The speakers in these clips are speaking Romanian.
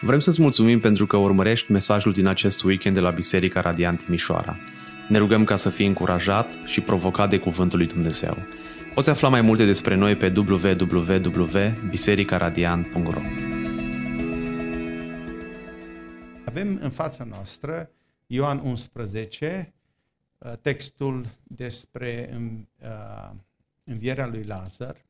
Vrem să-ți mulțumim pentru că urmărești mesajul din acest weekend de la Biserica Radiant Timișoara. Ne rugăm ca să fii încurajat și provocat de Cuvântul lui Dumnezeu. Poți afla mai multe despre noi pe www.bisericaradiant.ro Avem în fața noastră Ioan 11, uh, textul despre uh, învierea lui Lazar,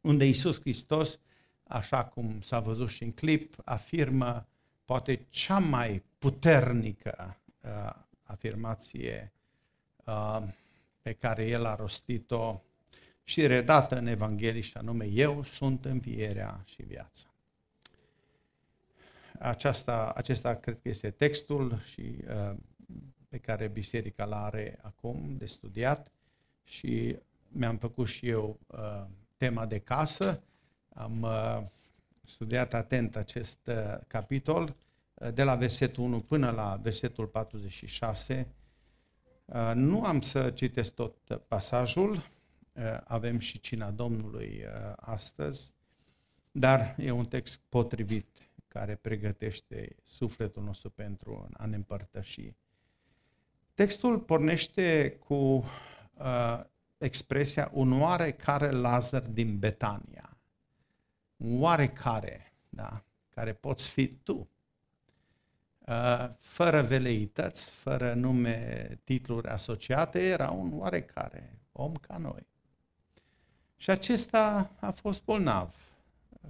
unde Iisus Hristos așa cum s-a văzut și în clip, afirmă poate cea mai puternică uh, afirmație uh, pe care el a rostit-o și redată în Evanghelie și anume, eu sunt învierea și viața. Aceasta, acesta cred că este textul și uh, pe care biserica l are acum de studiat și mi-am făcut și eu uh, tema de casă am uh, studiat atent acest uh, capitol, uh, de la versetul 1 până la versetul 46. Uh, nu am să citesc tot pasajul, uh, avem și cina Domnului uh, astăzi, dar e un text potrivit care pregătește sufletul nostru pentru a ne împărtăși. Textul pornește cu uh, expresia un oarecare Lazar din Betania oarecare, da, care poți fi tu, uh, fără veleități, fără nume, titluri asociate, era un oarecare om ca noi. Și acesta a fost bolnav,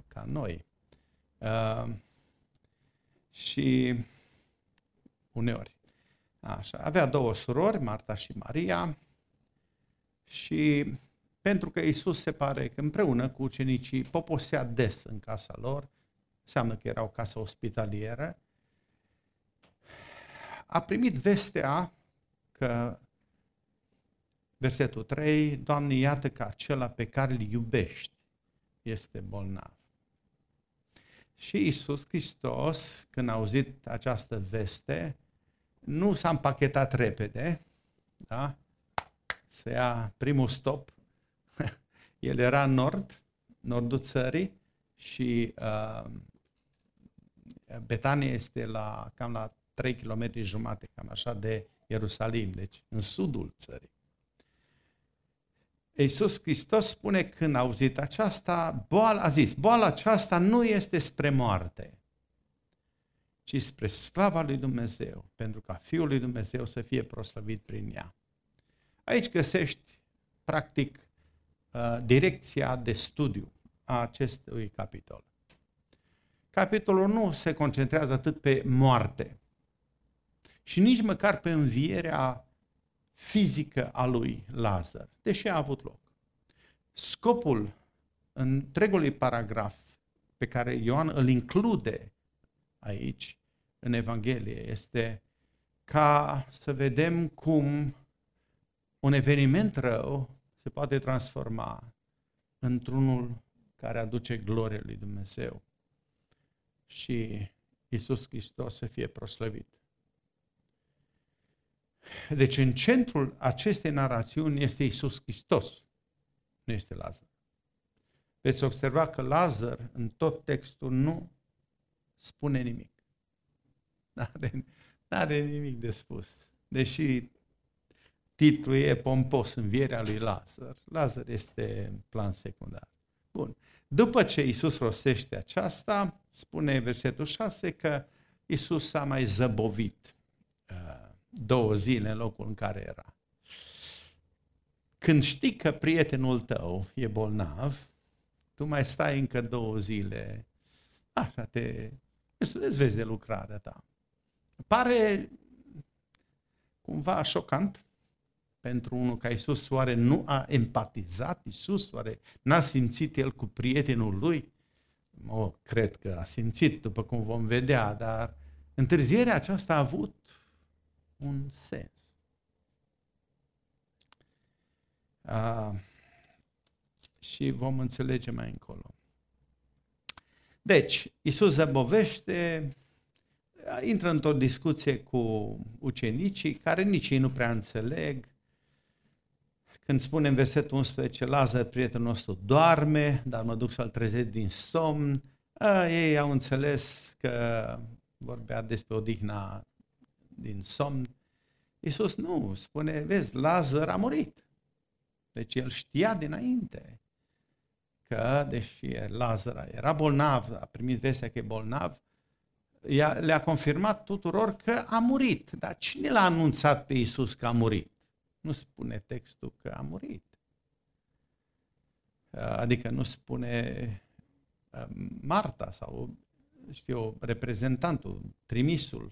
ca noi. Uh, și uneori. Așa. Avea două surori, Marta și Maria, și pentru că Isus se pare că împreună cu ucenicii poposea des în casa lor, înseamnă că era o casă ospitalieră, a primit vestea că, versetul 3, Doamne, iată că acela pe care îl iubești este bolnav. Și Isus Hristos, când a auzit această veste, nu s-a împachetat repede, da? să ia primul stop el era în nord, nordul țării și uh, Betania este la cam la 3 km jumate, cam așa, de Ierusalim, deci în sudul țării. Iisus Hristos spune când a auzit aceasta, boala, a zis, boala aceasta nu este spre moarte, ci spre slava lui Dumnezeu, pentru ca Fiul lui Dumnezeu să fie proslăvit prin ea. Aici găsești, practic, Uh, direcția de studiu a acestui capitol. Capitolul nu se concentrează atât pe moarte și nici măcar pe învierea fizică a lui Lazar, deși a avut loc. Scopul întregului paragraf pe care Ioan îl include aici, în Evanghelie, este ca să vedem cum un eveniment rău se poate transforma într-unul care aduce glorie lui Dumnezeu și Isus Hristos să fie proslăvit. Deci în centrul acestei narațiuni este Isus Hristos, nu este Lazar. Veți observa că Lazar în tot textul nu spune nimic. N-are, n-are nimic de spus. Deși titlul e pompos, învierea lui Lazar. Lazar este în plan secundar. Bun. După ce Isus rostește aceasta, spune versetul 6 că Isus s-a mai zăbovit uh, două zile în locul în care era. Când știi că prietenul tău e bolnav, tu mai stai încă două zile, așa te, îți vezi de lucrarea ta. Pare cumva șocant, pentru unul ca Isus, oare nu a empatizat Isus? Oare n-a simțit el cu prietenul lui? O, cred că a simțit, după cum vom vedea, dar întârzierea aceasta a avut un sens. A, și vom înțelege mai încolo. Deci, Isus zăbovește, intră într-o discuție cu ucenicii, care nici ei nu prea înțeleg, când spune în versetul 11, Lazar, prietenul nostru, doarme, dar mă duc să-l trezesc din somn, A, ei au înțeles că vorbea despre odihna din somn. Iisus nu, spune, vezi, Lazar a murit. Deci el știa dinainte că, deși Lazar era bolnav, a primit vestea că e bolnav, le-a confirmat tuturor că a murit. Dar cine l-a anunțat pe Iisus că a murit? Nu spune textul că a murit. Adică nu spune uh, Marta sau, știu, reprezentantul, trimisul.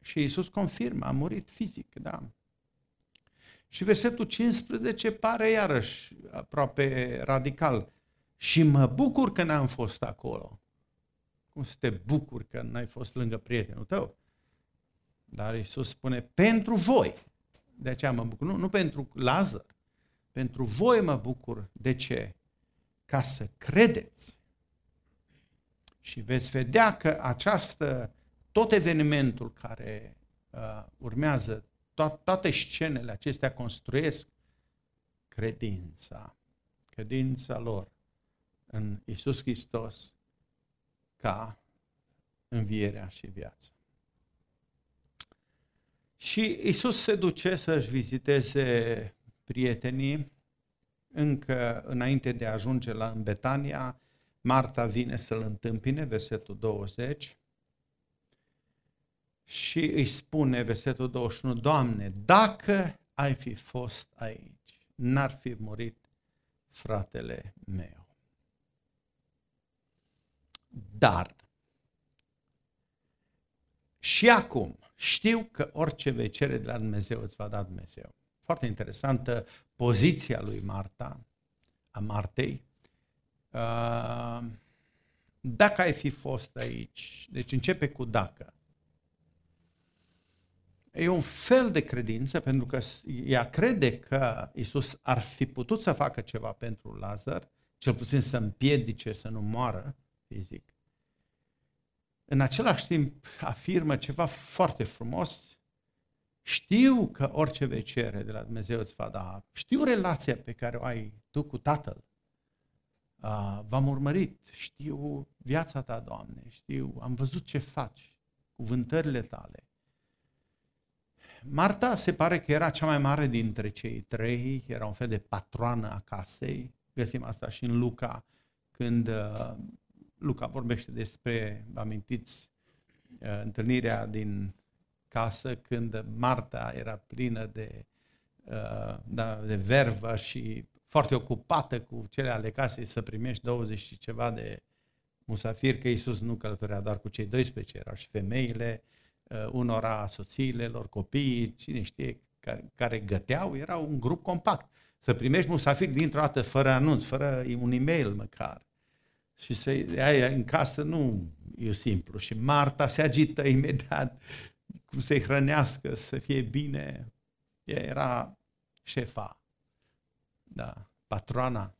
Și Iisus confirmă, a murit fizic, da. Și versetul 15 pare iarăși aproape radical. Și mă bucur că n-am fost acolo. Cum să te bucuri că n-ai fost lângă prietenul tău? Dar Iisus spune, pentru voi. De aceea mă bucur. Nu, nu pentru Lazar. Pentru voi mă bucur. De ce? Ca să credeți. Și veți vedea că această, tot evenimentul care uh, urmează, to- toate scenele acestea construiesc credința. Credința lor în Isus Hristos ca învierea și viața. Și Isus se duce să-și viziteze prietenii încă înainte de a ajunge la în Betania. Marta vine să-l întâmpine, versetul 20, și îi spune, versetul 21, Doamne, dacă ai fi fost aici, n-ar fi murit fratele meu. Dar, și acum, știu că orice vei cere de la Dumnezeu îți va da Dumnezeu. Foarte interesantă poziția lui Marta, a Martei. Uh, dacă ai fi fost aici, deci începe cu dacă. E un fel de credință pentru că ea crede că Isus ar fi putut să facă ceva pentru Lazar, cel puțin să împiedice să nu moară fizic. În același timp afirmă ceva foarte frumos. Știu că orice vei cere de la Dumnezeu îți va da. Știu relația pe care o ai tu cu Tatăl. Uh, v-am urmărit, știu viața ta, Doamne, știu, am văzut ce faci, cuvântările tale. Marta se pare că era cea mai mare dintre cei trei, era un fel de patroană a casei. Găsim asta și în Luca, când uh, Luca vorbește despre, vă amintiți, uh, întâlnirea din casă când Marta era plină de, uh, da, de vervă și foarte ocupată cu cele ale casei să primești 20 și ceva de musafiri, că Iisus nu călătorea doar cu cei 12, erau și femeile, uh, unora soțiile lor, copiii, cine știe, care, care găteau, era un grup compact. Să primești musafiri dintr-o dată, fără anunț, fără un e-mail măcar, și să ai în casă nu e simplu. Și Marta se agită imediat cum să-i hrănească, să fie bine. Ea era șefa, da, patroana.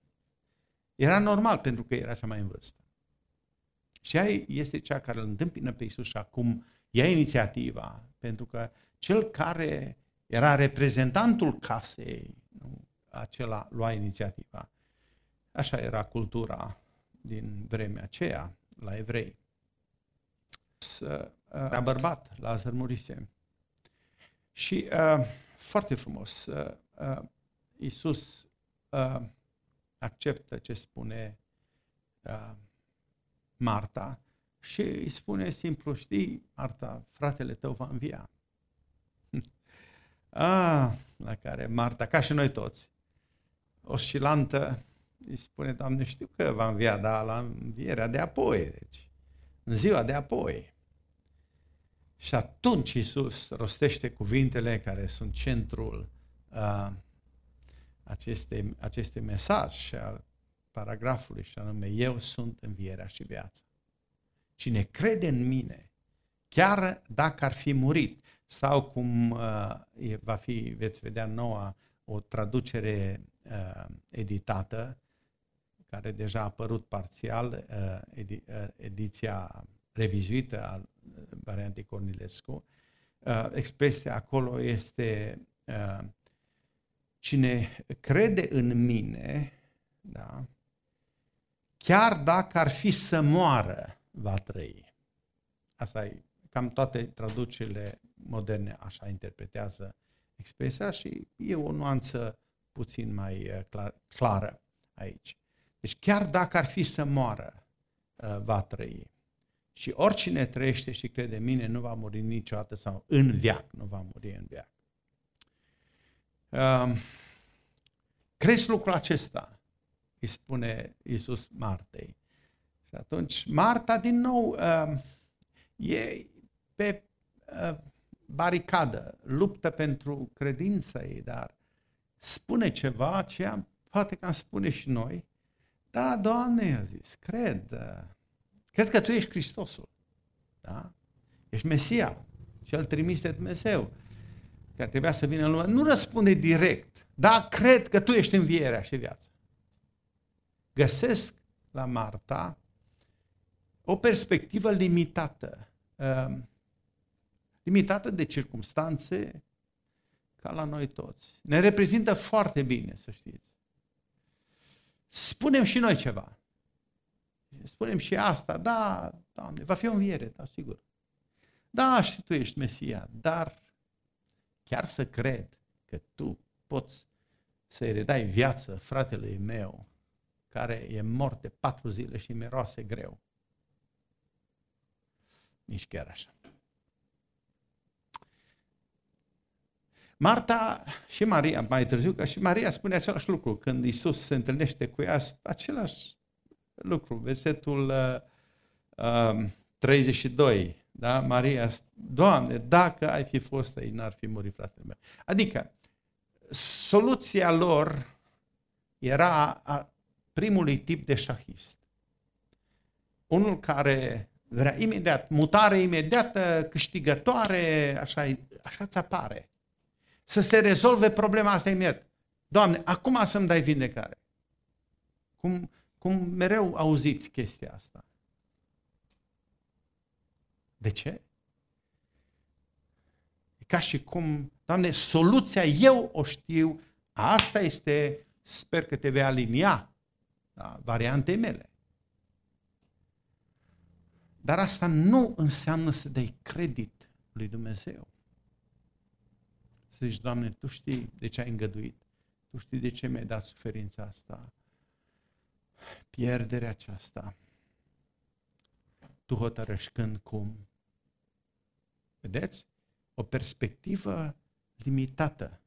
Era normal pentru că era cea mai în vârstă. Și ea este cea care îl întâmpină pe Isus și acum ia inițiativa, pentru că cel care era reprezentantul casei, nu, acela lua inițiativa. Așa era cultura din vremea aceea la evrei. Era bărbat, Lazar murise. Și uh, foarte frumos, uh, uh, Iisus uh, acceptă ce spune uh, Marta și îi spune simplu, știi, Marta, fratele tău va învia. ah, la care Marta, ca și noi toți, oscilantă, îi spune, Doamne, știu că va învia, dar la învierea de apoi, deci, în ziua de apoi. Și atunci Iisus rostește cuvintele care sunt centrul uh, acestei, acestei mesaj și al paragrafului, și anume, eu sunt învierea și viața. Cine crede în mine, chiar dacă ar fi murit, sau cum uh, va fi, veți vedea noua, o traducere uh, editată, care deja a apărut parțial, uh, uh, ediția revizuită a uh, variantei Cornilescu. Expresia acolo este cine crede în mine, da, chiar dacă ar fi să moară, va trăi. Asta e cam toate traducerile moderne așa interpretează expresia și e o nuanță puțin mai uh, clar, clară aici. Deci chiar dacă ar fi să moară, uh, va trăi. Și oricine trăiește și crede în mine nu va muri niciodată sau în viac nu va muri în viac. Um, crezi lucrul acesta? Îi spune Iisus Martei. Și atunci Marta din nou um, e pe uh, baricadă, luptă pentru credința ei, dar spune ceva ce poate că am spune și noi. Da, Doamne, a zis, cred, uh, cred că Tu ești Hristosul, da? Ești Mesia și El trimis de Dumnezeu, care trebuia să vină în lume. Nu răspunde direct, da, cred că Tu ești învierea și viața. Găsesc la Marta o perspectivă limitată. Uh, limitată de circumstanțe ca la noi toți. Ne reprezintă foarte bine, să știți. Spunem și noi ceva. Spunem și asta, da, Doamne, va fi o înviere, da, sigur. Da, și Tu ești Mesia, dar chiar să cred că Tu poți să-i redai viață fratelui meu, care e mort de patru zile și miroase greu. Nici chiar așa. Marta și Maria, mai târziu, că și Maria spune același lucru când Isus se întâlnește cu ea, același lucru, versetul uh, 32, um, da? Maria, Doamne, dacă ai fi fost aici, n-ar fi murit fratele meu. Adică, soluția lor era a primului tip de șahist. Unul care vrea imediat, mutare imediată, câștigătoare, așa, așa ți apare să se rezolve problema asta imediat. Doamne, acum să-mi dai vindecare. Cum, cum mereu auziți chestia asta. De ce? E ca și cum, Doamne, soluția eu o știu, asta este, sper că te vei alinia la variantei mele. Dar asta nu înseamnă să dai credit lui Dumnezeu. Să zici, Doamne, Tu știi de ce ai îngăduit. Tu știi de ce mi-ai dat suferința asta. Pierderea aceasta. Tu hotărăști când, cum. Vedeți? O perspectivă limitată.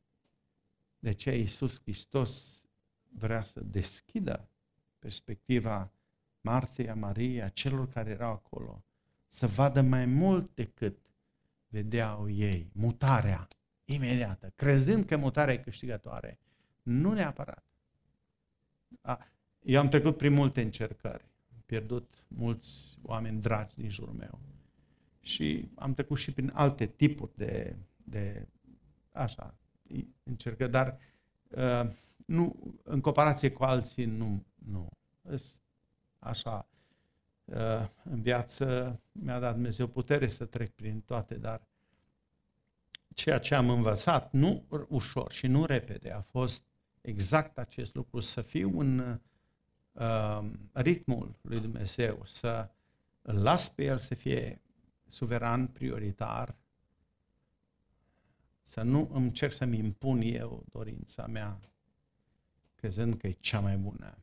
De ce Iisus Hristos vrea să deschidă perspectiva Martei, a Mariei, a celor care erau acolo, să vadă mai mult decât vedeau ei, mutarea imediată, crezând că mutarea e câștigătoare. Nu neapărat. Eu am trecut prin multe încercări, am pierdut mulți oameni dragi din jurul meu și am trecut și prin alte tipuri de, de așa, încercări, dar uh, nu, în comparație cu alții, nu, nu. Așa, uh, în viață mi-a dat Dumnezeu putere să trec prin toate, dar ceea ce am învățat, nu ușor și nu repede, a fost exact acest lucru, să fiu în uh, ritmul lui Dumnezeu, să îl las pe El să fie suveran, prioritar, să nu îmi cer să-mi impun eu dorința mea, crezând că e cea mai bună.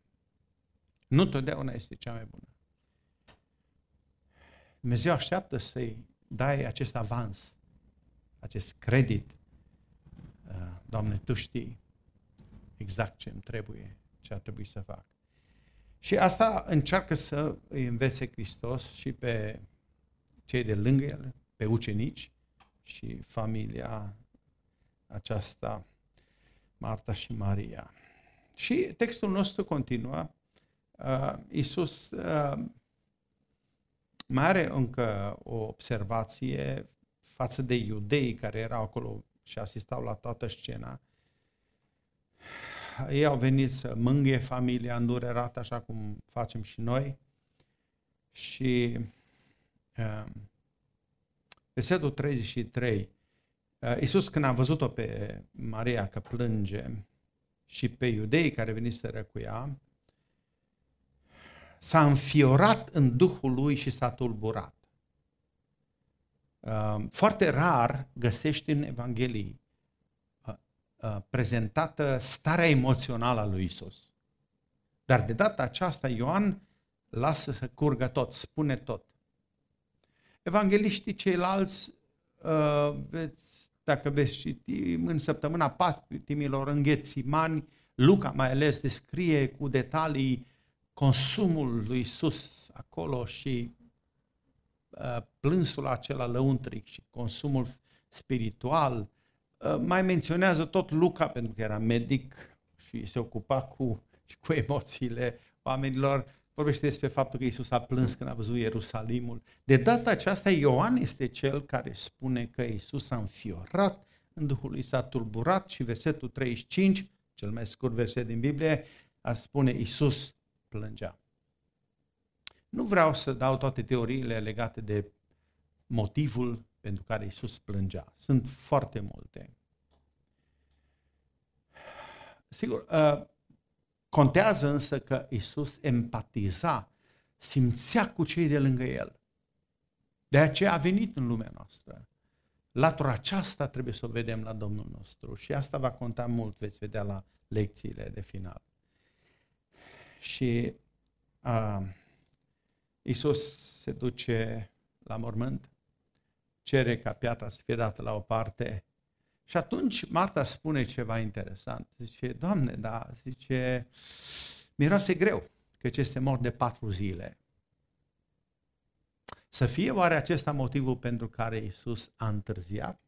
Nu totdeauna este cea mai bună. Dumnezeu așteaptă să-i dai acest avans acest credit. Uh, Doamne, Tu știi exact ce îmi trebuie, ce ar trebui să fac. Și asta încearcă să îi învețe Hristos și pe cei de lângă el, pe ucenici și familia aceasta, Marta și Maria. Și textul nostru continuă. Uh, Iisus uh, mai are încă o observație față de iudei care erau acolo și asistau la toată scena. Ei au venit să mângâie familia îndurerată, așa cum facem și noi. Și uh, versetul 33, uh, Iisus când a văzut-o pe Maria că plânge și pe iudei care veniseră cu ea, s-a înfiorat în Duhul lui și s-a tulburat. Uh, foarte rar găsești în Evanghelii uh, uh, prezentată starea emoțională a lui Isus. Dar de data aceasta Ioan lasă să curgă tot, spune tot. Evangeliștii ceilalți, dacă veți citi în săptămâna patimilor în Ghețimani, Luca mai ales descrie cu detalii consumul lui Isus acolo și uh, plânsul acela lăuntric și consumul spiritual. Uh, mai menționează tot Luca pentru că era medic și se ocupa cu, și cu emoțiile oamenilor. Vorbește despre faptul că Isus a plâns când a văzut Ierusalimul. De data aceasta Ioan este cel care spune că Isus a înfiorat, în Duhul lui s-a tulburat și versetul 35, cel mai scurt verset din Biblie, a spune Isus plângea. Nu vreau să dau toate teoriile legate de motivul pentru care Isus plângea. Sunt foarte multe. Sigur, uh, contează însă că Isus empatiza, simțea cu cei de lângă el. De aceea a venit în lumea noastră. Latura aceasta trebuie să o vedem la Domnul nostru și asta va conta mult, veți vedea la lecțiile de final. Și uh, Isus se duce la mormânt, cere ca piatra să fie dată la o parte și atunci Marta spune ceva interesant. Zice, Doamne, da, zice, miroase greu, că ce este mort de patru zile. Să fie oare acesta motivul pentru care Isus a întârziat?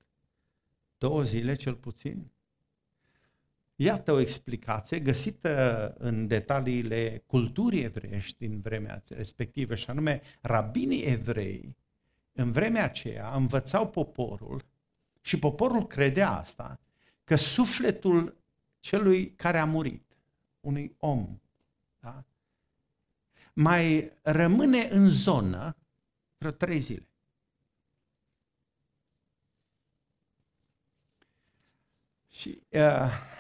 Două zile cel puțin? Iată o explicație găsită în detaliile culturii evreiești din vremea respectivă, și anume rabinii evrei în vremea aceea învățau poporul și poporul credea asta, că sufletul celui care a murit, unui om, da, mai rămâne în zonă vreo trei zile. Și uh,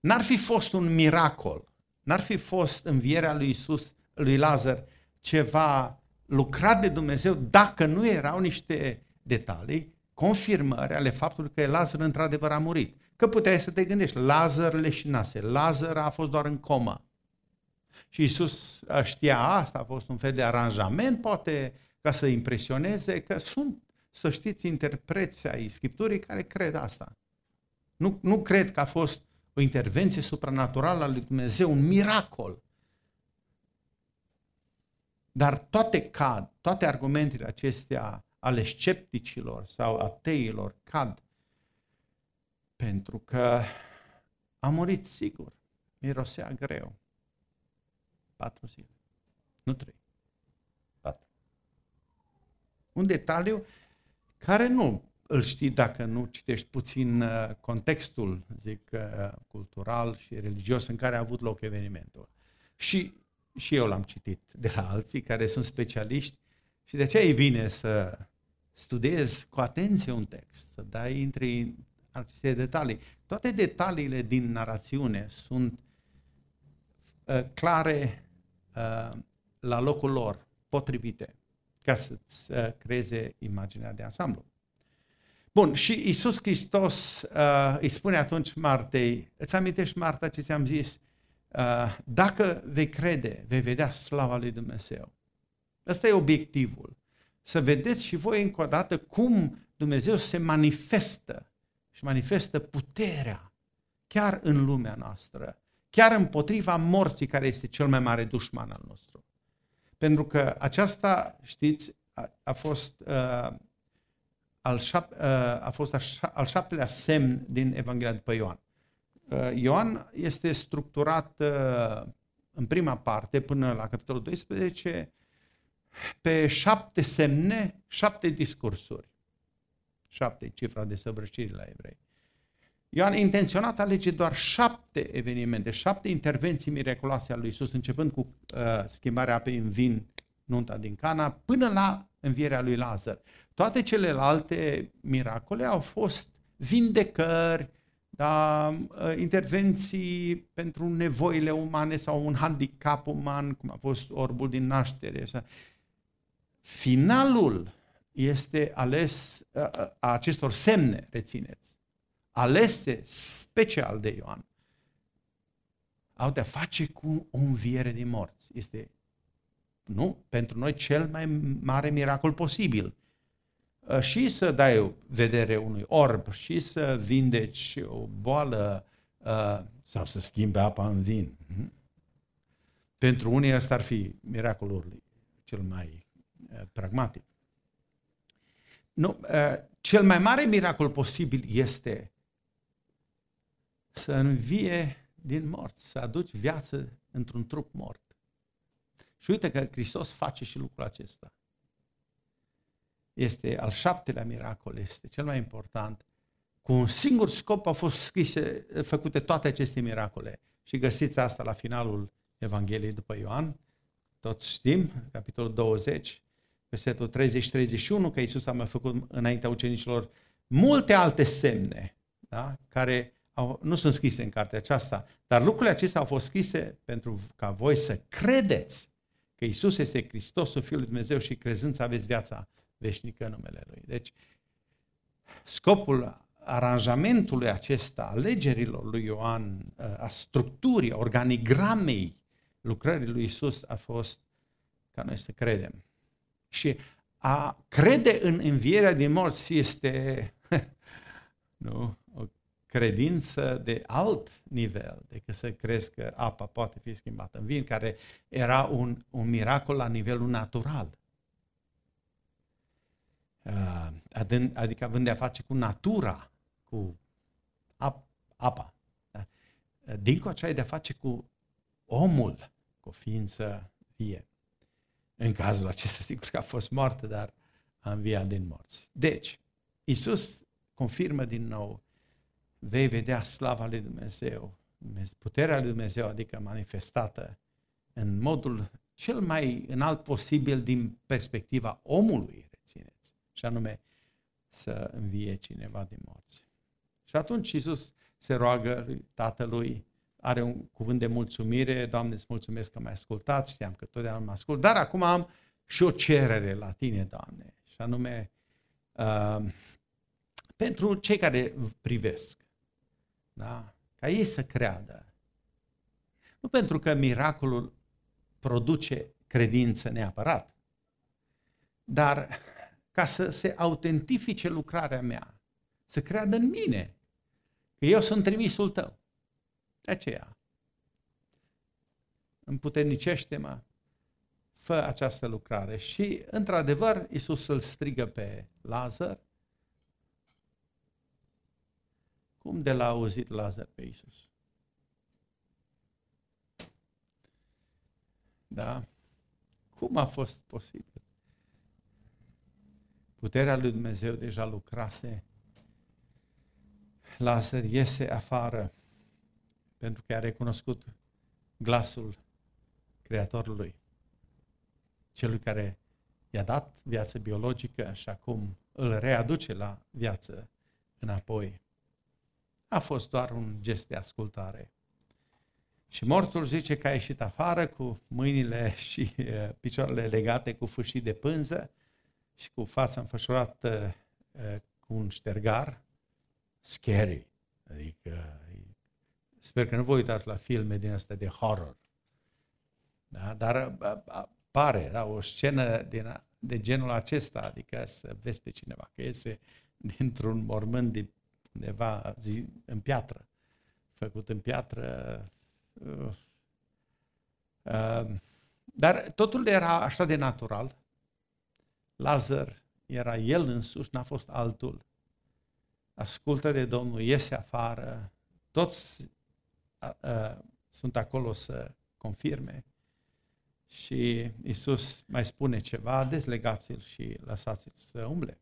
N-ar fi fost un miracol, n-ar fi fost învierea lui Isus, lui Lazar, ceva lucrat de Dumnezeu dacă nu erau niște detalii, confirmări ale faptului că Lazar într-adevăr a murit. Că puteai să te gândești, Lazar leșinase, Lazar a fost doar în comă. Și Isus știa asta, a fost un fel de aranjament, poate, ca să impresioneze, că sunt, să știți, interpreți ai Scripturii care cred asta. Nu, nu cred că a fost o intervenție supranaturală a lui Dumnezeu, un miracol. Dar toate cad, toate argumentele acestea ale scepticilor sau ateilor cad pentru că a murit sigur, mirosea greu. Patru zile, nu trei, patru. Un detaliu care nu îl știi dacă nu citești puțin uh, contextul, zic, uh, cultural și religios în care a avut loc evenimentul. Și, și eu l-am citit de la alții care sunt specialiști și de aceea e bine să studiezi cu atenție un text, să dai intri aceste detalii. Toate detaliile din narațiune sunt uh, clare uh, la locul lor, potrivite, ca să-ți uh, creeze imaginea de ansamblu. Bun, și Isus Hristos uh, îi spune atunci Martei, îți amintești Marta ce ți-am zis? Uh, dacă vei crede, vei vedea slava lui Dumnezeu. Ăsta e obiectivul. Să vedeți și voi încă o dată cum Dumnezeu se manifestă și manifestă puterea chiar în lumea noastră, chiar împotriva morții care este cel mai mare dușman al nostru. Pentru că aceasta, știți, a, a fost uh, al șap, uh, a fost al șaptelea semn din Evanghelia după Ioan. Uh, Ioan este structurat uh, în prima parte, până la capitolul 12, pe șapte semne, șapte discursuri. Șapte cifra de săvârșire la evrei. Ioan intenționat alege doar șapte evenimente, șapte intervenții miraculoase ale lui Isus, începând cu uh, schimbarea apei în vin, nunta din Cana, până la învierea lui Lazar. Toate celelalte miracole au fost vindecări, da, uh, intervenții pentru nevoile umane sau un handicap uman, cum a fost orbul din naștere. Așa. Finalul este ales uh, uh, a acestor semne, rețineți, alese special de Ioan, au de-a face cu o înviere din morți. Este, nu, pentru noi cel mai mare miracol posibil. Uh, și să dai vedere unui orb, și să vindeci o boală, sau să schimbe apa în vin. Mhm. Pentru unii ăsta ar fi miracolul cel mai pragmatic. Nu, cel mai mare miracol posibil este să învie din morți, să aduci viață într-un trup mort. Și uite că Hristos face și lucrul acesta. Este al șaptelea miracol, este cel mai important. Cu un singur scop au fost scrise, făcute toate aceste miracole. Și găsiți asta la finalul Evangheliei după Ioan. Toți știm, capitolul 20, versetul 30-31, că Iisus a mai făcut înaintea ucenicilor multe alte semne, da? care au, nu sunt scrise în cartea aceasta, dar lucrurile acestea au fost scrise pentru ca voi să credeți că Isus este Hristosul Fiul lui Dumnezeu și crezând să aveți viața veșnică în numele Lui. Deci, scopul aranjamentului acesta, alegerilor lui Ioan, a structurii, organigramei lucrării lui Isus a fost ca noi să credem. Și a crede în învierea din morți este nu, o credință de alt nivel decât să crezi că apa poate fi schimbată în vin, care era un, un miracol la nivelul natural. Uh, adică având de a face cu natura, cu ap, apa. Da? Dincolo ai de a face cu omul, cu o ființă vie. În cazul acesta, sigur că a fost moartă, dar a înviat din morți. Deci, Isus confirmă din nou, vei vedea slava lui Dumnezeu, puterea lui Dumnezeu, adică manifestată în modul cel mai înalt posibil din perspectiva omului, rețineți, și anume să învie cineva din morți. Și atunci Isus se roagă lui Tatălui are un cuvânt de mulțumire, Doamne, îți mulțumesc că m-ai ascultat, știam că totdeauna mă ascult, dar acum am și o cerere la tine, Doamne, și anume uh, pentru cei care privesc, da? ca ei să creadă. Nu pentru că miracolul produce credință neapărat, dar ca să se autentifice lucrarea mea, să creadă în mine, că eu sunt trimisul tău. De aceea, împuternicește-mă, fă această lucrare. Și, într-adevăr, Iisus îl strigă pe Lazar. Cum de l-a auzit Lazar pe Iisus? Da? Cum a fost posibil? Puterea lui Dumnezeu deja lucrase. Lazar iese afară pentru că a recunoscut glasul Creatorului, celui care i-a dat viață biologică și acum îl readuce la viață înapoi. A fost doar un gest de ascultare. Și mortul zice că a ieșit afară cu mâinile și picioarele legate cu fâșii de pânză și cu fața înfășurată cu un ștergar. Scary. Adică Sper că nu vă uitați la filme din astea de horror. Da? Dar pare da? o scenă din, de genul acesta, adică să vezi pe cineva că iese dintr-un mormânt de undeva zi, în piatră, făcut în piatră. Uh, uh, dar totul era așa de natural. Lazar era el însuși, n-a fost altul. Ascultă de Domnul, iese afară, toți sunt acolo să confirme. Și Isus mai spune ceva, dezlegați-l și lăsați-l să umble.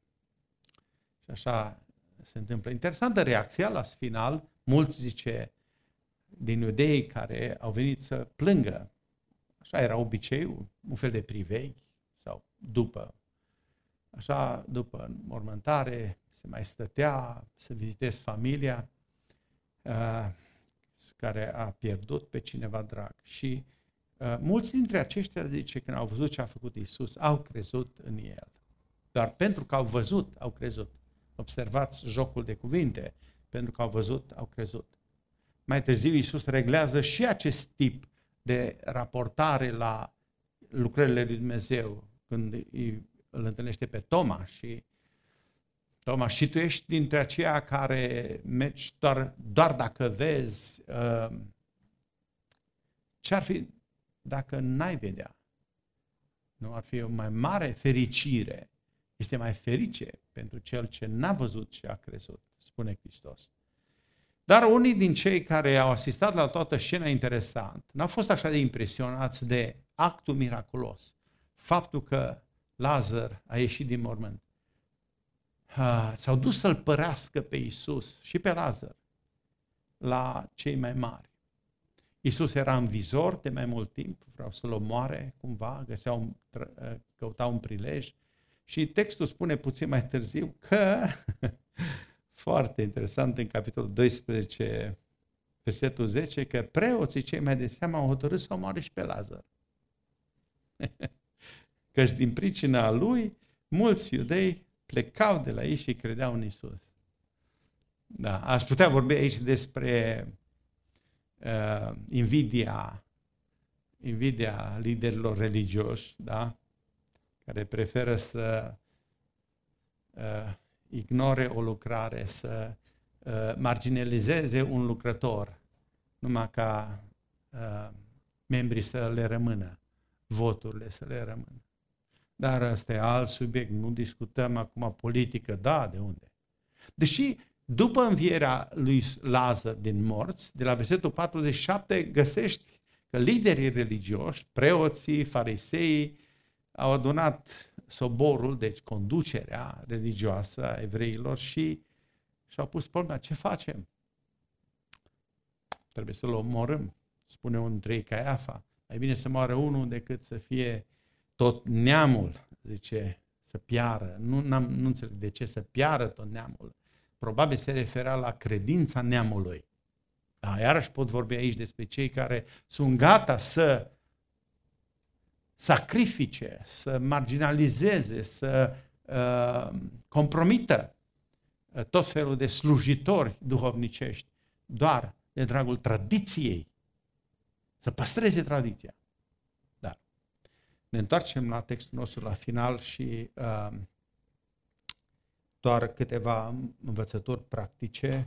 Și așa se întâmplă. Interesantă reacția la final, mulți zice din iudei care au venit să plângă. Așa era obiceiul, un fel de privei sau după. Așa, după mormântare, se mai stătea, să vizitezi familia uh, care a pierdut pe cineva drag. Și uh, mulți dintre aceștia, zice, când au văzut ce a făcut Isus, au crezut în El. Doar pentru că au văzut, au crezut. Observați jocul de cuvinte. Pentru că au văzut, au crezut. Mai târziu Isus reglează și acest tip de raportare la lucrările lui Dumnezeu când îl întâlnește pe Toma și Toma, și tu ești dintre aceia care mergi doar, doar dacă vezi uh, ce ar fi dacă n-ai vedea? Nu ar fi o mai mare fericire. Este mai ferice pentru cel ce n-a văzut și a crezut, spune Hristos. Dar unii din cei care au asistat la toată scena interesant n-au fost așa de impresionați de actul miraculos. Faptul că Lazar a ieșit din mormânt. S-au dus să-l părească pe Isus și pe Lazar la cei mai mari. Isus era în vizor de mai mult timp, vreau să-l omoare cumva, găsea un, căuta un prilej și textul spune puțin mai târziu că foarte interesant în capitolul 12, versetul 10, că preoții cei mai de seamă au hotărât să omoare și pe Lazar. Căci din pricina lui, mulți iudei plecau de la ei și credeau în Isus. Da, aș putea vorbi aici despre uh, invidia, invidia liderilor religioși, da? care preferă să uh, ignore o lucrare, să uh, marginalizeze un lucrător, numai ca uh, membrii să le rămână, voturile să le rămână. Dar ăsta e alt subiect, nu discutăm acum politică, da, de unde? Deși după învierea lui Lazar din morți, de la versetul 47, găsești că liderii religioși, preoții, farisei, au adunat soborul, deci conducerea religioasă a evreilor și și-au pus problema, ce facem? Trebuie să-l omorâm, spune un trei Caiafa. Mai bine să moară unul decât să fie tot neamul, zice, să piară. Nu, am nu înțeleg de ce să piară tot neamul. Probabil se referea la credința neamului. Da, iarăși pot vorbi aici despre cei care sunt gata să sacrifice, să marginalizeze, să uh, compromită uh, tot felul de slujitori duhovnicești, doar de dragul tradiției, să păstreze tradiția. Dar ne întoarcem la textul nostru la final și uh, doar câteva învățături practice,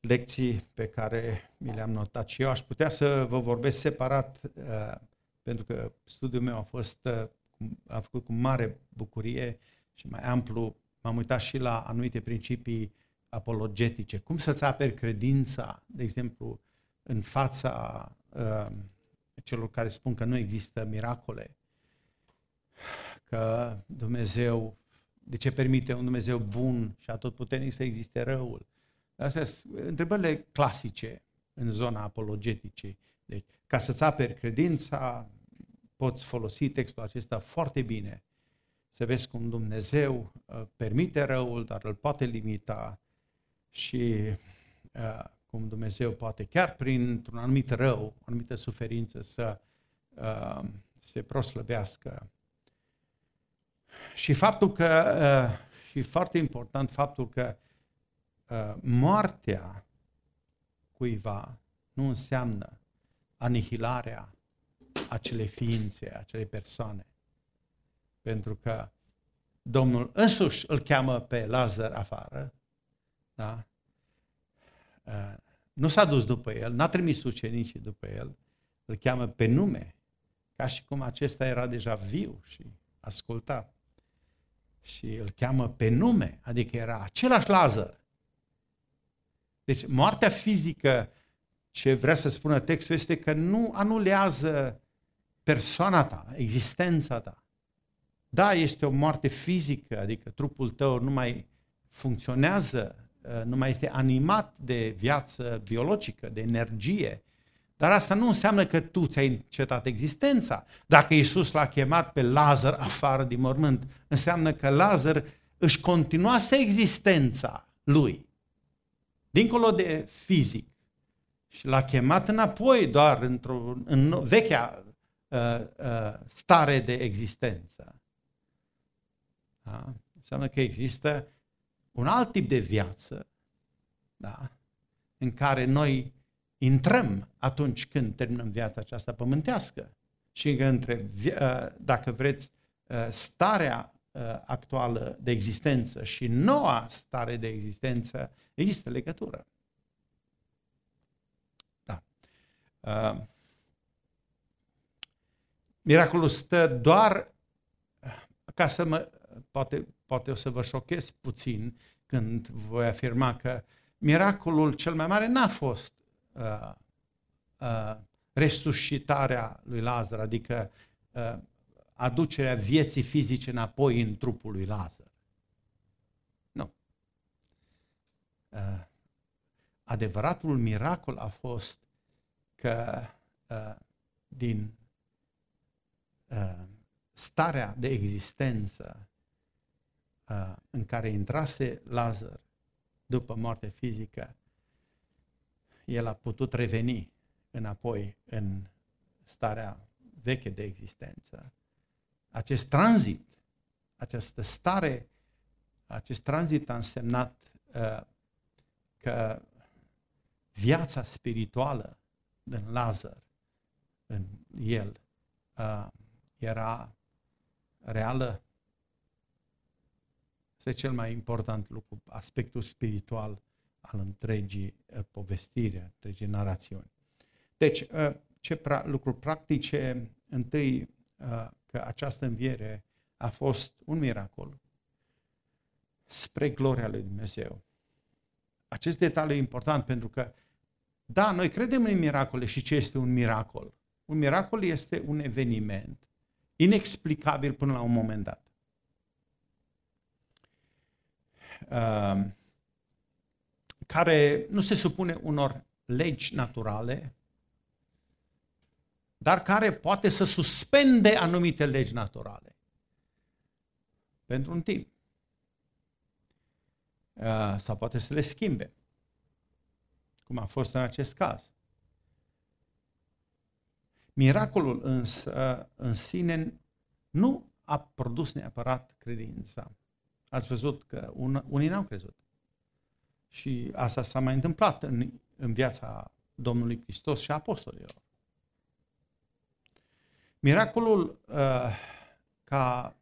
lecții pe care mi le-am notat și eu. Aș putea să vă vorbesc separat uh, pentru că studiul meu a fost, uh, a făcut cu mare bucurie și mai amplu, m-am uitat și la anumite principii apologetice. Cum să-ți aperi credința, de exemplu, în fața uh, celor care spun că nu există miracole, că Dumnezeu, de ce permite un Dumnezeu bun și atotputernic să existe răul? Astea sunt întrebările clasice în zona apologetice. Deci, ca să-ți aperi credința, poți folosi textul acesta foarte bine. Să vezi cum Dumnezeu uh, permite răul, dar îl poate limita și uh, cum Dumnezeu poate chiar printr-un anumit rău, o anumită suferință să uh, se proslăvească. Și faptul că, și foarte important, faptul că moartea cuiva nu înseamnă anihilarea acele ființe, acele persoane. Pentru că Domnul însuși îl cheamă pe Lazar afară, da? Uh, nu s-a dus după el, n-a trimis ucenicii după el, îl cheamă pe nume, ca și cum acesta era deja viu și asculta. Și îl cheamă pe nume, adică era același Lazar. Deci moartea fizică, ce vrea să spună textul, este că nu anulează persoana ta, existența ta. Da, este o moarte fizică, adică trupul tău nu mai funcționează, uh, nu mai este animat de viață biologică, de energie, dar asta nu înseamnă că tu ți-ai încetat existența. Dacă Iisus l-a chemat pe Lazar afară din mormânt, înseamnă că Lazar își continuase existența lui. dincolo de fizic, și l-a chemat înapoi doar într-o, în vechea uh, uh, stare de existență. Da? Înseamnă că există un alt tip de viață da? în care noi intrăm atunci când terminăm viața aceasta pământească. Și între, uh, dacă vreți, uh, starea uh, actuală de existență și noua stare de existență, există legătură. Da. Miracolul stă doar ca să mă, poate, poate o să vă șochez puțin când voi afirma că miracolul cel mai mare n-a fost uh, uh, resuscitarea lui Lazar, adică uh, aducerea vieții fizice înapoi în trupul lui Lazar. Nu. Uh, adevăratul miracol a fost că uh, din uh, starea de existență uh, în care intrase Lazar după moarte fizică, el a putut reveni înapoi în starea veche de existență. Acest tranzit, această stare, acest tranzit a însemnat uh, că viața spirituală din Lazar, în el, uh, era reală. Este cel mai important lucru, aspectul spiritual al întregii uh, povestiri, întregii narațiuni. Deci, uh, ce pra- lucruri practice? Întâi, uh, că această înviere a fost un miracol spre gloria lui Dumnezeu. Acest detaliu e important pentru că, da, noi credem în miracole și ce este un miracol? Un miracol este un eveniment inexplicabil până la un moment dat. Uh, care nu se supune unor legi naturale, dar care poate să suspende anumite legi naturale. Pentru un timp. Uh, sau poate să le schimbe. Cum a fost în acest caz. Miracolul însă în sine nu a produs neapărat credința. Ați văzut că un, unii n-au crezut. Și asta s-a mai întâmplat în, în viața Domnului Hristos și a apostolilor. Miracolul, uh, ca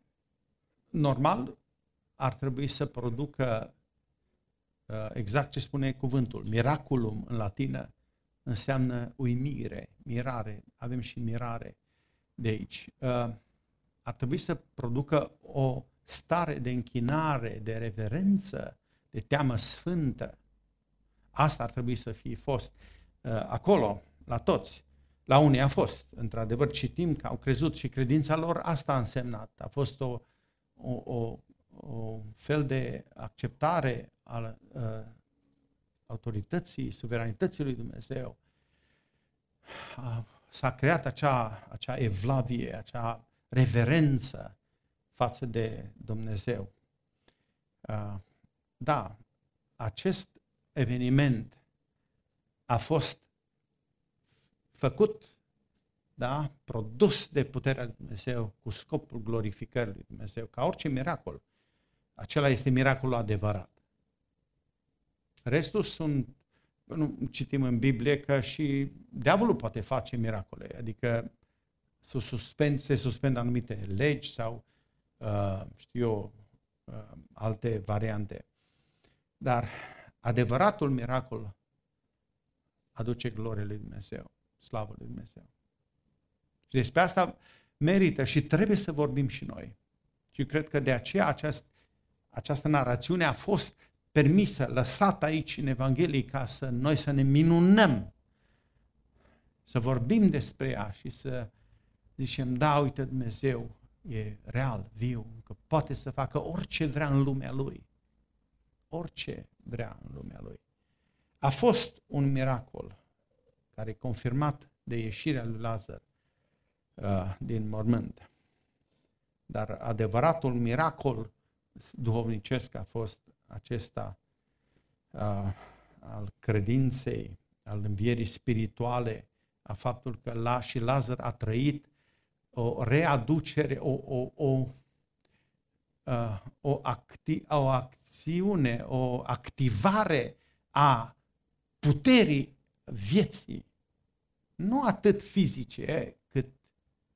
normal, ar trebui să producă uh, exact ce spune cuvântul. Miraculum în latină înseamnă uimire, mirare. Avem și mirare de aici. Uh, ar trebui să producă o stare de închinare, de reverență, de teamă sfântă. Asta ar trebui să fie fost acolo, la toți. La unii a fost, într-adevăr, citim că au crezut și credința lor asta a însemnat. A fost o, o, o, o fel de acceptare a uh, autorității, suveranității lui Dumnezeu. S-a creat acea, acea evlavie, acea reverență față de Dumnezeu. Uh, da, acest eveniment a fost făcut, da, produs de puterea lui Dumnezeu cu scopul glorificării lui Dumnezeu, ca orice miracol. Acela este miracolul adevărat. Restul sunt, nu citim în Biblie că și diavolul poate face miracole, adică se, suspend, se suspendă anumite legi sau, uh, știu eu, uh, alte variante. Dar adevăratul miracol aduce glorie lui Dumnezeu. Slavă lui Dumnezeu. Și despre asta merită și trebuie să vorbim și noi. Și cred că de aceea aceast, această narațiune a fost permisă, lăsată aici în Evanghelie ca să noi să ne minunăm, să vorbim despre ea și să zicem, da, uite, Dumnezeu e real, viu, că poate să facă orice vrea în lumea Lui. Orice vrea în lumea Lui. A fost un miracol care e confirmat de ieșirea lui Lazar uh, din mormânt. Dar adevăratul miracol duhovnicesc a fost acesta uh, al credinței, al învierii spirituale, a faptul că la și Lazar a trăit o readucere, o, o, o, uh, o, acti, o acțiune, o activare a puterii vieții, nu atât fizice cât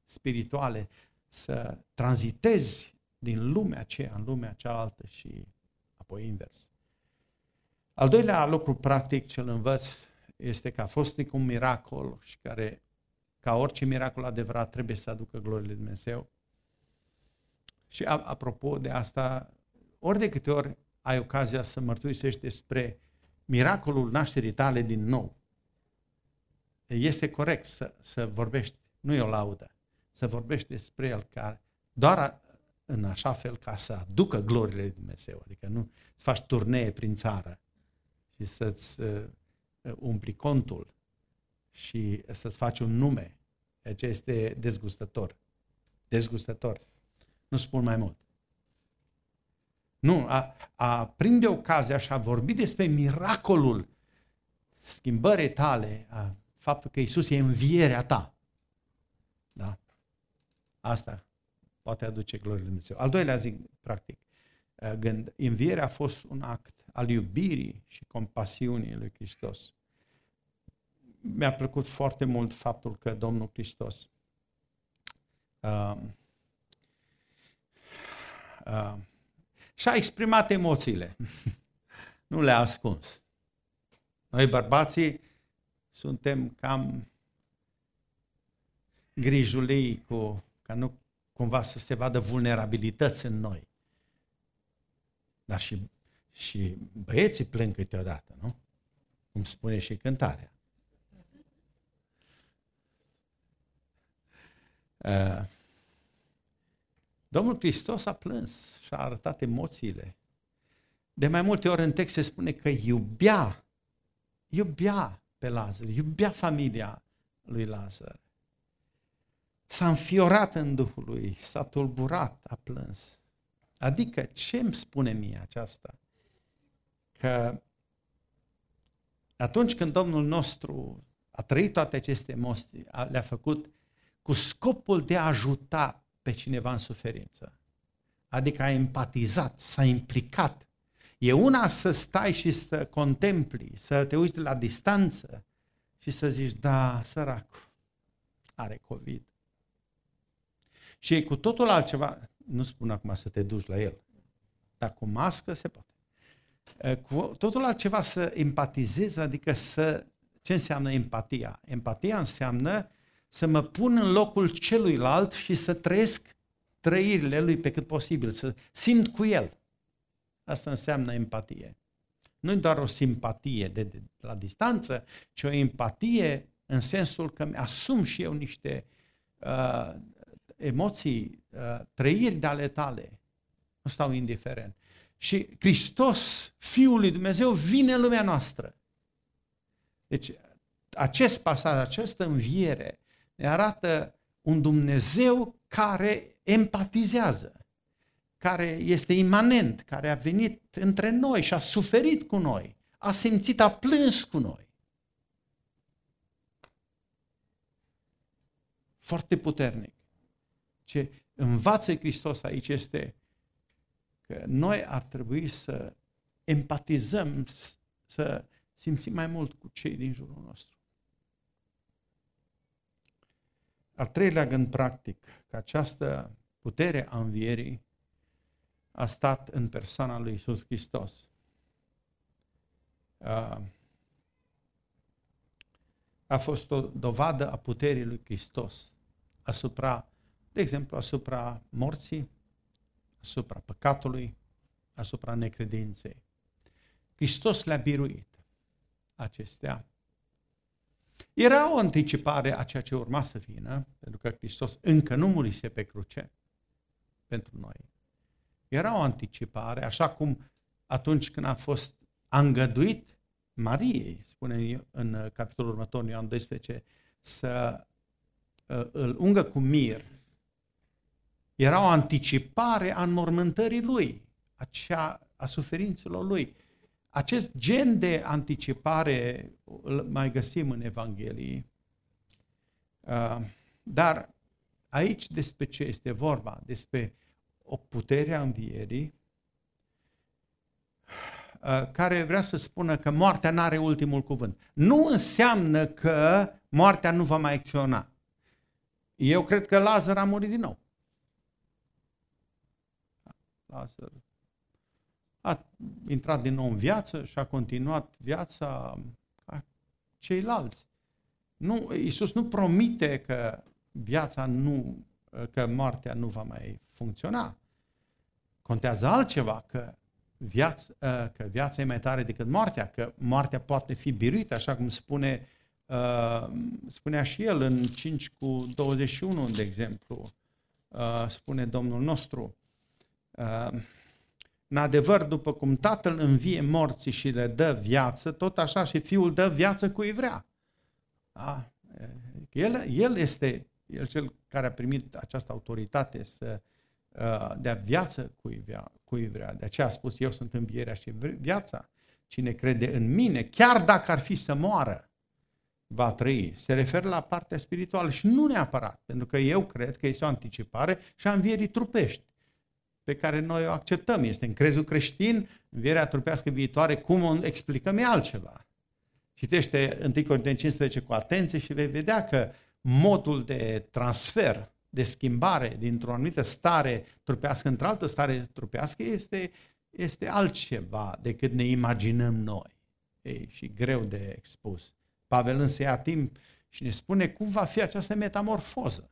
spirituale, să tranzitezi din lumea aceea în lumea cealaltă și apoi invers. Al doilea lucru practic ce îl învăț este că a fost un miracol și care, ca orice miracol adevărat, trebuie să aducă glorie lui Dumnezeu. Și apropo de asta, ori de câte ori ai ocazia să mărturisești despre miracolul nașterii tale din nou, este corect să, să vorbești, nu e o laudă, să vorbești despre el care doar în așa fel ca să aducă gloriile lui Dumnezeu, adică nu să faci turnee prin țară și să-ți uh, umpli contul și să-ți faci un nume. Deci este dezgustător. Dezgustător. Nu spun mai mult. Nu, a, a prinde ocazia și a vorbi despre miracolul schimbării tale, a faptul că Isus e învierea ta. Da? Asta poate aduce glorie lui Dumnezeu. Al doilea zic, practic, gând, învierea a fost un act al iubirii și compasiunii lui Hristos. Mi-a plăcut foarte mult faptul că Domnul Hristos uh, uh, și-a exprimat emoțiile. nu le-a ascuns. Noi bărbații suntem cam grijulii cu, ca nu cumva să se vadă vulnerabilități în noi. Dar și, și băieții plâng câteodată, nu? Cum spune și cântarea. Domnul Hristos a plâns și a arătat emoțiile. De mai multe ori în text se spune că iubea, iubea pe Lazar, iubea familia lui Lazar. S-a înfiorat în Duhul lui, s-a tulburat, a plâns. Adică ce îmi spune mie aceasta? Că atunci când Domnul nostru a trăit toate aceste emoții, le-a făcut cu scopul de a ajuta pe cineva în suferință. Adică a empatizat, s-a implicat. E una să stai și să contempli, să te uiți de la distanță și să zici, da, săracul, are COVID. Și e cu totul altceva, nu spun acum să te duci la el, dar cu mască se poate. Cu totul altceva să empatizezi, adică să... Ce înseamnă empatia? Empatia înseamnă să mă pun în locul celuilalt și să trăiesc trăirile lui pe cât posibil, să simt cu el. Asta înseamnă empatie. Nu e doar o simpatie de, de, de la distanță, ci o empatie în sensul că mi-asum și eu niște uh, emoții, uh, trăiri de ale tale. Nu stau indiferent. Și Hristos, Fiul lui Dumnezeu, vine în lumea noastră. Deci, acest pasaj, această înviere, ne arată un Dumnezeu care empatizează, care este imanent, care a venit între noi și a suferit cu noi, a simțit, a plâns cu noi. Foarte puternic. Ce învață Hristos aici este că noi ar trebui să empatizăm, să simțim mai mult cu cei din jurul nostru. Al treilea gând practic, că această putere a învierii a stat în persoana lui Isus Hristos. A fost o dovadă a puterii lui Hristos asupra, de exemplu, asupra morții, asupra păcatului, asupra necredinței. Hristos le-a biruit acestea era o anticipare a ceea ce urma să vină, pentru că Hristos încă nu murise pe cruce pentru noi. Era o anticipare, așa cum atunci când a fost îngăduit Mariei, spune în capitolul următor, Ioan 12, să uh, îl ungă cu mir. Era o anticipare a înmormântării lui, a, cea, a suferințelor lui. Acest gen de anticipare îl mai găsim în Evanghelie, uh, dar aici despre ce este vorba? Despre o putere a învierii uh, care vrea să spună că moartea nu are ultimul cuvânt. Nu înseamnă că moartea nu va mai acționa. Eu cred că Lazar a murit din nou. Lazar a intrat din nou în viață și a continuat viața ca ceilalți. Nu, Iisus nu promite că viața nu, că moartea nu va mai funcționa. Contează altceva, că viața, că viața e mai tare decât moartea, că moartea poate fi biruită, așa cum spune, spunea și el în 5 cu 21, de exemplu, spune Domnul nostru. În adevăr, după cum Tatăl învie morții și le dă viață, tot așa și Fiul dă viață cui vrea. Da? El, el este el cel care a primit această autoritate să uh, dea viață cui vrea, cui vrea. De aceea a spus, eu sunt învierea și viața. Cine crede în mine, chiar dacă ar fi să moară, va trăi. Se referă la partea spirituală și nu neapărat, pentru că eu cred că este o anticipare și a învierii trupești pe care noi o acceptăm. Este în crezul creștin, învierea trupească viitoare, cum o explicăm e altceva. Citește 1 Corinteni 15 cu atenție și vei vedea că modul de transfer, de schimbare dintr-o anumită stare trupească într-altă stare trupească este, este altceva decât ne imaginăm noi. Ei, și greu de expus. Pavel însă ia timp și ne spune cum va fi această metamorfoză.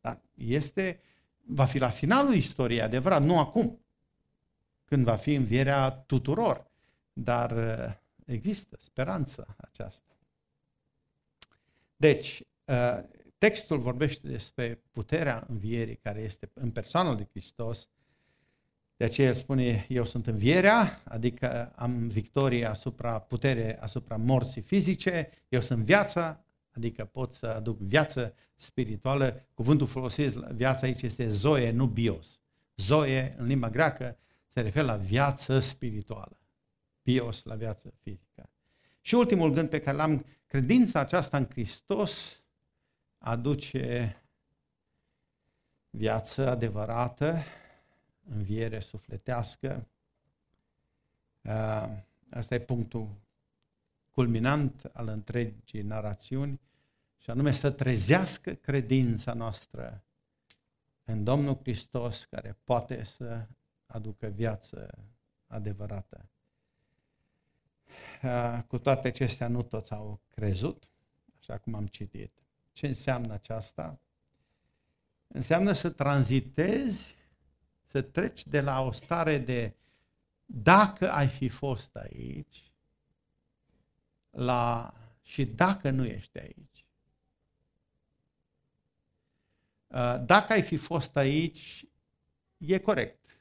Dar este va fi la finalul istoriei, adevărat, nu acum, când va fi învierea tuturor. Dar uh, există speranță aceasta. Deci, uh, textul vorbește despre puterea învierii care este în persoana lui Hristos. De aceea el spune, eu sunt învierea, adică am victorie asupra putere, asupra morții fizice, eu sunt viața, adică pot să aduc viață spirituală. Cuvântul folosit viața aici este zoe, nu bios. Zoe, în limba greacă, se referă la viață spirituală. Bios, la viață fizică. Și ultimul gând pe care l-am, credința aceasta în Hristos aduce viață adevărată, înviere sufletească. Asta e punctul culminant al întregii narațiuni, și anume să trezească credința noastră în Domnul Hristos care poate să aducă viață adevărată. Cu toate acestea nu toți au crezut, așa cum am citit. Ce înseamnă aceasta? Înseamnă să tranzitezi, să treci de la o stare de dacă ai fi fost aici, la și dacă nu ești aici. Uh, dacă ai fi fost aici, e corect.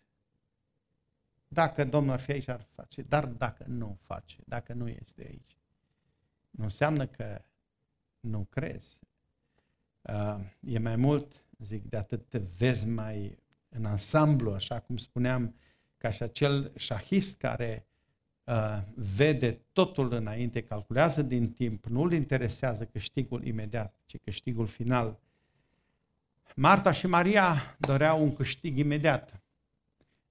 Dacă Domnul ar fi aici, ar face. Dar dacă nu face, dacă nu este aici, nu înseamnă că nu crezi. Uh, e mai mult, zic, de atât te vezi mai în ansamblu, așa cum spuneam, ca și acel șahist care Uh, vede totul înainte, calculează din timp, nu îl interesează câștigul imediat, ci câștigul final. Marta și Maria doreau un câștig imediat.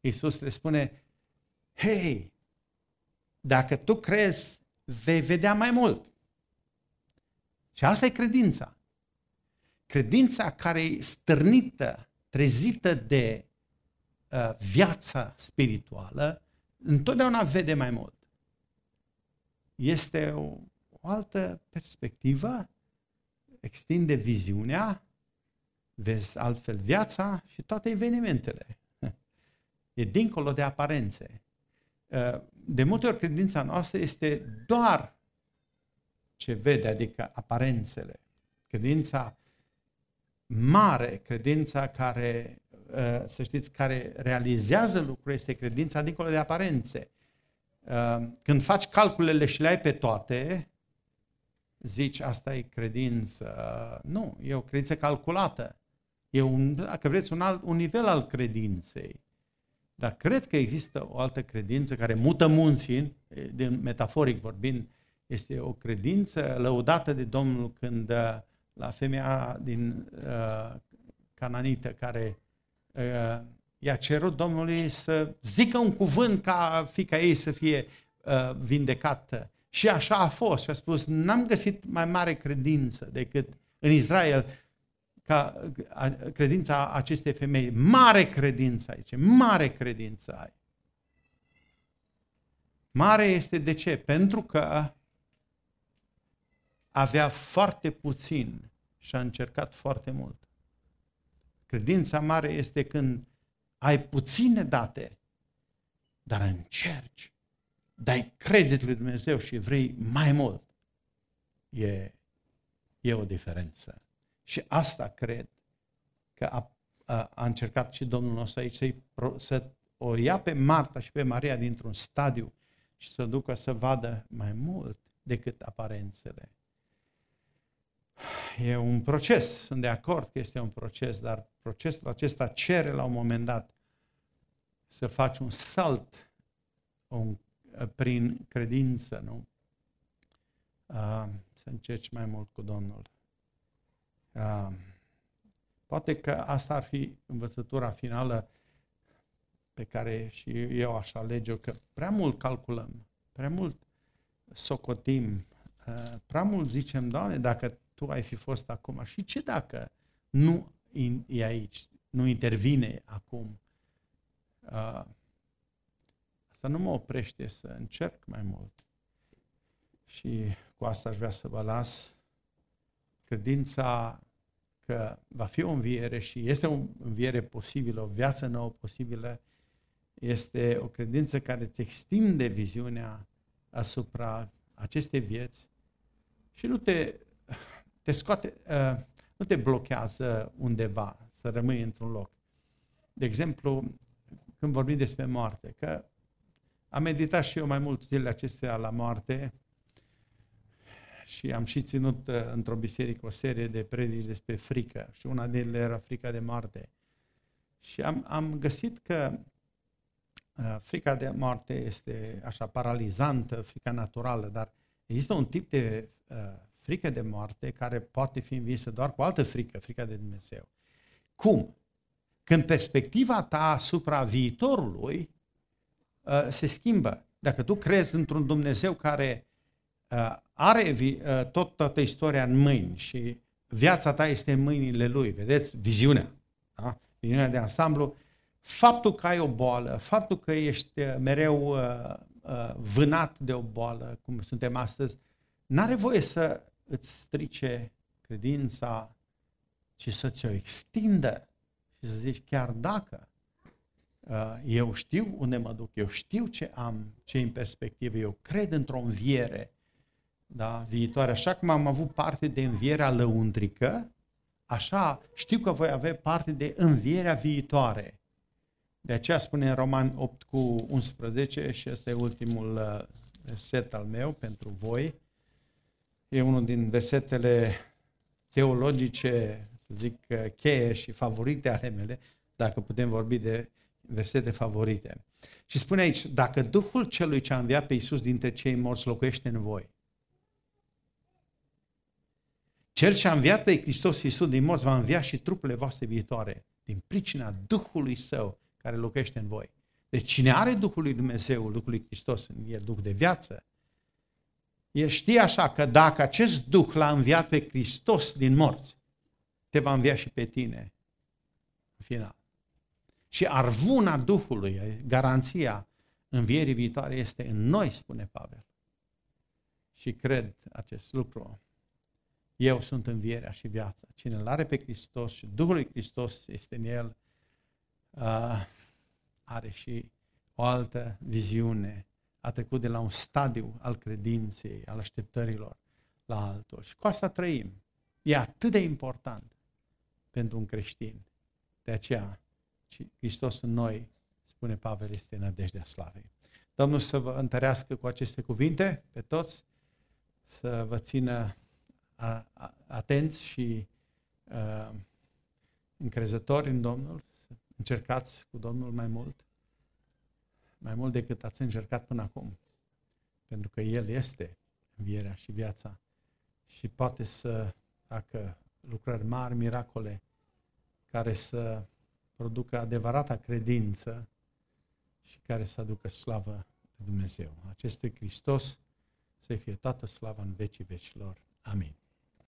Iisus le spune, hei, dacă tu crezi, vei vedea mai mult. Și asta e credința. Credința care e stârnită, trezită de uh, viața spirituală, întotdeauna vede mai mult. Este o, o altă perspectivă, extinde viziunea, vezi altfel viața și toate evenimentele. E dincolo de aparențe. Uh, de multe ori credința noastră este doar ce vede, adică aparențele. Credința mare, credința care Uh, să știți, care realizează lucrul este credința dincolo de aparențe. Uh, când faci calculele și le ai pe toate, zici, asta e credință. Nu, e o credință calculată. E un, dacă vreți, un, alt, un nivel al credinței. Dar cred că există o altă credință care mută munții, din metaforic vorbind, este o credință lăudată de Domnul când uh, la femeia din uh, Cananită care uh, i-a cerut Domnului să zică un cuvânt ca fica ei să fie uh, vindecată. Și așa a fost. Și a spus, n-am găsit mai mare credință decât în Israel ca credința acestei femei. Mare credință aici, mare credință ai. Mare este de ce? Pentru că avea foarte puțin și a încercat foarte mult. Credința mare este când ai puține date, dar încerci, dai credit lui Dumnezeu și vrei mai mult. E, e o diferență. Și asta cred că a, a, a încercat și Domnul nostru aici să, să o ia pe Marta și pe Maria dintr-un stadiu și să ducă să vadă mai mult decât aparențele. E un proces, sunt de acord că este un proces, dar procesul acesta cere la un moment dat să faci un salt un, prin credință, nu? Uh, să încerci mai mult cu Domnul. Uh, poate că asta ar fi învățătura finală pe care și eu aș alege că prea mult calculăm, prea mult socotim, uh, prea mult zicem, Doamne, dacă Tu ai fi fost acum și ce dacă nu e aici, nu intervine acum? Uh, asta nu mă oprește să încerc mai mult. Și cu asta aș vrea să vă las credința că va fi o înviere și este o înviere posibilă, o viață nouă posibilă, este o credință care îți extinde viziunea asupra acestei vieți și nu te, te scoate, uh, nu te blochează undeva să rămâi într-un loc. De exemplu, când vorbim despre moarte, că am meditat și eu mai mult zilele acestea la moarte și am și ținut uh, într-o biserică o serie de predici despre frică și una din ele era frica de moarte. Și am, am găsit că uh, frica de moarte este așa paralizantă, frica naturală, dar există un tip de uh, frică de moarte care poate fi învinsă doar cu altă frică, frica de Dumnezeu. Cum? Când perspectiva ta asupra viitorului uh, se schimbă. Dacă tu crezi într-un Dumnezeu care uh, are uh, tot, toată istoria în mâini și viața ta este în mâinile lui, vedeți, viziunea, da? viziunea de ansamblu, faptul că ai o boală, faptul că ești uh, mereu uh, uh, vânat de o boală, cum suntem astăzi, n-are voie să îți strice credința, ci să ți-o extindă și să zici chiar dacă uh, eu știu unde mă duc, eu știu ce am, ce în perspectivă, eu cred într-o înviere da, viitoare, așa cum am avut parte de învierea lăuntrică, așa știu că voi avea parte de învierea viitoare. De aceea spune în Roman 8 cu 11 și ăsta e ultimul uh, verset al meu pentru voi. E unul din versetele teologice, să zic, uh, cheie și favorite ale mele, dacă putem vorbi de versete favorite. Și spune aici, dacă Duhul celui ce a înviat pe Iisus dintre cei morți locuiește în voi, cel ce a înviat pe Hristos Iisus din morți va învia și trupurile voastre viitoare din pricina Duhului Său care locuiește în voi. Deci cine are Duhul lui Dumnezeu, Duhul lui Hristos în el, Duh de viață, el știe așa că dacă acest Duh l-a înviat pe Hristos din morți, te va învia și pe tine în final. Și arvuna Duhului, garanția învierii viitoare este în noi, spune Pavel. Și cred acest lucru. Eu sunt învierea și viața. Cine îl are pe Hristos și Duhul lui Hristos este în el, uh, are și o altă viziune. A trecut de la un stadiu al credinței, al așteptărilor, la altul. Și cu asta trăim. E atât de important pentru un creștin. De aceea, Hristos în noi, spune Pavel, este nădejdea slavei. Domnul să vă întărească cu aceste cuvinte pe toți, să vă țină atenți și uh, încrezători în Domnul, să încercați cu Domnul mai mult mai mult decât ați încercat până acum. Pentru că El este învierea și viața și poate să facă lucrări mari, miracole, care să producă adevărata credință și care să aducă slavă lui Dumnezeu. Acestui Hristos să fie toată slava în vecii vecilor. Amin.